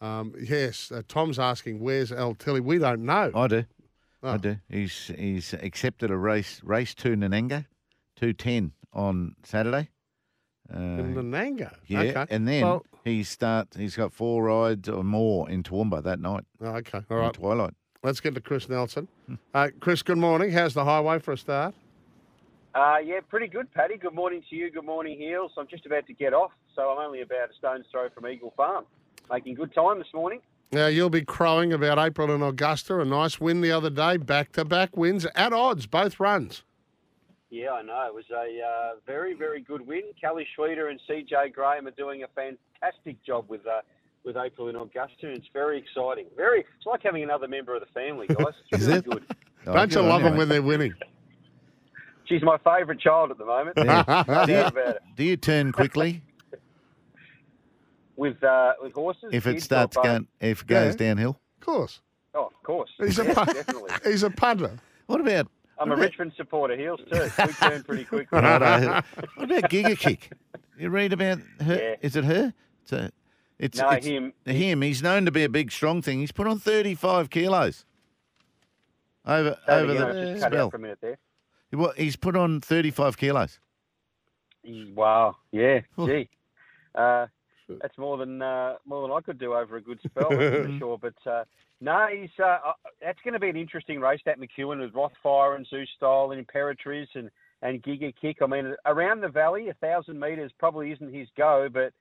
Um, yes, uh, Tom's asking, where's El Tilly? We don't know. I do. Oh. I do. He's he's accepted a race race to Nanango, two ten on Saturday. Uh, In Nanango. yeah, Okay. and then Well, he starts. He's got four rides or more in Toowoomba that night. oh, okay. all right. in. Twilight. Let's get to Chris Nelson. Uh, Chris, good morning. How's the highway for a start? Uh, yeah, pretty good, Paddy. Good morning to you. Good morning, Heels. I'm just about to get off, so I'm only about a stone's throw from Eagle Farm. Making good time this morning. Now, you'll be crowing about April and Augusta. A nice win the other day, back to back wins at odds, both runs. Yeah, I know. It was a uh, very, very good win. Kelly Schweida and CJ Graham are doing a fantastic job with uh, with April and Augusta, and it's very exciting. Very, it's like having another member of the family, guys. It's Is really it? good. Oh, Don't good you on love them when they're winning? She's my favourite child at the moment. Yeah. Do, you, about it. do you turn quickly With uh, with horses, if it kids, or starts both? going if it goes Yeah. downhill? Of course. Oh, of course. He's a, Yeah, pu- definitely. he's a punter. What about I'm a Richmond supporter, Heels too. We turn pretty quickly. Righto. what about Giga Kick? You read about her? Yeah. Is it her? It's a, it's, No, it's him. Him. He's known to be a big, strong thing. He's put on 35 kilos over Say it over again, I the just cut out spell. for a minute there. Well, he's put on 35 kilos. Wow. Yeah. Oh. Gee. Uh, that's more than uh, more than I could do over a good spell, for sure. But uh, no, he's uh, uh, that's going to be an interesting race. That McEwen with Rothfire and Zoo Style and Imperatriz and and Giga Kick. I mean, around the valley, a thousand metres probably isn't his go, but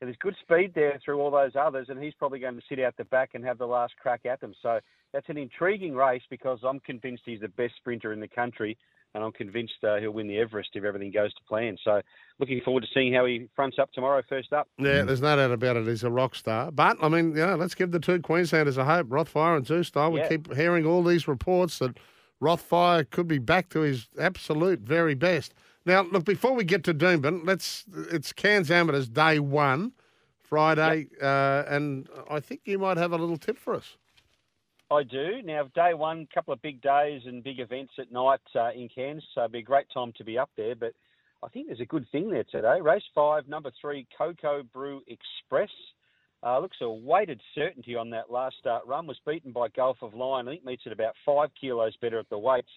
there's good speed there through all those others, and he's probably going to sit out the back and have the last crack at them. So that's an intriguing race because I'm convinced he's the best sprinter in the country, and I'm convinced uh, he'll win the Everest if everything goes to plan. So looking forward to seeing how he fronts up tomorrow, first up. Yeah, there's no doubt about it. He's a rock star. But, I mean, you know, let's give the two Queenslanders a hope. Rothfire and Zoustyle. We Yeah. keep hearing all these reports that Rothfire could be back to his absolute very best. Now, look, before we get to Doomben, let's, it's Cairns Amateurs day one, Friday, uh, and I think you might have a little tip for us. I do. Now, day one, couple of big days and big events at night uh, in Cairns, so it'd be a great time to be up there. But I think there's a good thing there today. Race five, number three, Cocoa Brew Express. Uh, looks a weighted certainty on that last start run. Was beaten by Gulf of Lion. I think meets at about five kilos better at the weights,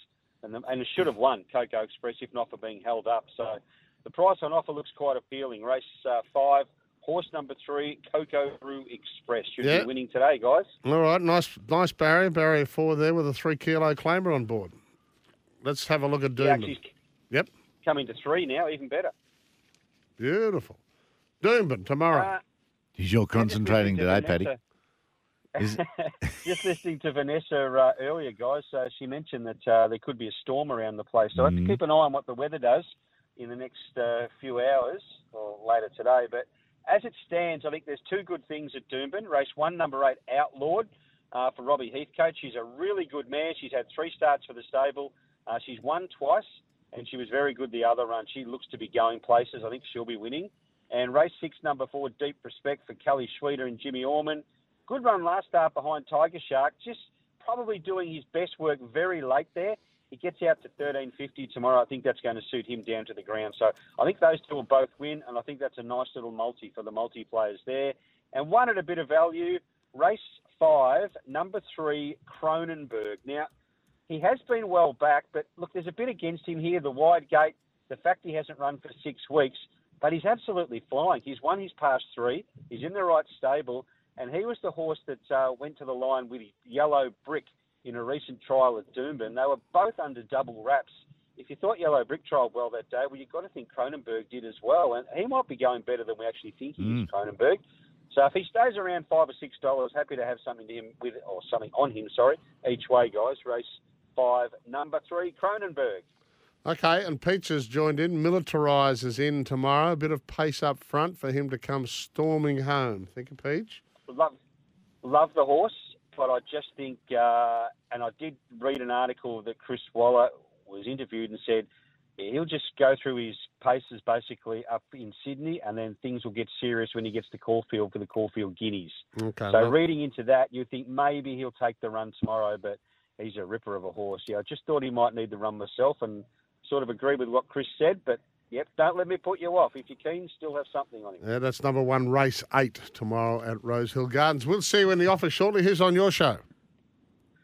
and, the, and it should have won Cocoa Express if not for being held up. So the price on offer looks quite appealing. Race uh, five, horse number three, Coco Brew Express should Yeah. be winning today, guys. All right, nice nice barrier, barrier four there with a three kilo claimer on board. Let's have a look at He Doomben. actually Yep, coming to three now, even better. beautiful. Doomben tomorrow. Uh, He's you're concentrating today, to Paddy. Is- just listening to Vanessa uh, earlier, guys. Uh, she mentioned that uh, there could be a storm around the place, so I have to keep an eye on what the weather does in the next uh, few hours or later today. But as it stands, I think there's two good things at Doomben. Race one, number eight, Outlawed uh, for Robbie Heathcote. She's a really good mare. She's had three starts for the stable. Uh, she's won twice, and she was very good the other run. She looks to be going places. I think she'll be winning. And race six, number four, Deep Respect for Kelly Schweida and Jimmy Orman. Good run last start behind Tiger Shark. Just probably doing his best work very late there. He gets out to 13.50 tomorrow. I think that's going to suit him down to the ground. So I think those two will both win, and I think that's a nice little multi for the multi players there. And one at a bit of value, race five, number three, Cronenberg. Now, he has been well back, but look, there's a bit against him here. The wide gate, the fact he hasn't run for six weeks, but he's absolutely flying. He's won his past three. He's in the right stable, and he was the horse that uh, went to the line with Yellow Brick in a recent trial at Doomben. They were both under double wraps. If you thought Yellow Brick trialled well that day, well, you've got to think Cronenberg did as well, and he might be going better than we actually think he is, mm. Cronenberg. So if he stays around five or six dollars, happy to have something to him with or something on him. Sorry, each way, guys. Race five, number three, Cronenberg. Okay, and Peaches joined in. Militarize is in tomorrow. A bit of pace up front for him to come storming home. Think of Peach? Love, love the horse, but I just think, uh, and I did read an article that Chris Waller was interviewed and said he'll just go through his paces basically up in Sydney, and then things will get serious when he gets to Caulfield for the Caulfield Guineas. Okay. So well, reading into that, you think maybe he'll take the run tomorrow, but he's a ripper of a horse. Yeah, I just thought he might need the run myself, and sort of agree with what Chris said. But Yep, don't let me put you off. If you're keen, still have something on him. Yeah, that's number one, race eight tomorrow at Rosehill Gardens. We'll see you in the office shortly. Who's on your show?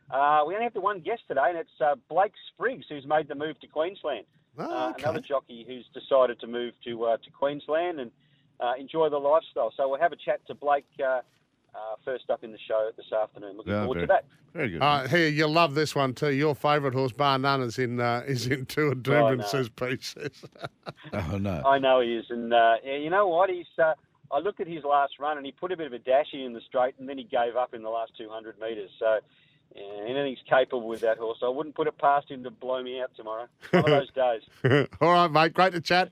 Uh, we only have the one guest today, and it's uh, Blake Spriggs, who's made the move to Queensland. Oh, uh. Another jockey who's decided to move to uh, to Queensland and uh, enjoy the lifestyle. So we'll have a chat to Blake uh, first up in the show this afternoon. Looking Yeah, forward very- to that. Very good. Uh, here, you'll love this one too. Your favourite horse, bar none, is in uh, is in two and Oh, Doomben, no. says Pete oh, no. I know he is, and uh, yeah, you know what? He's. Uh, I looked at his last run, and he put a bit of a dashy in the straight, and then he gave up in the last 200 metres. So. Yeah, anything's capable with that horse. I wouldn't put it past him to blow me out tomorrow. One of those days. All right, mate. Great to chat.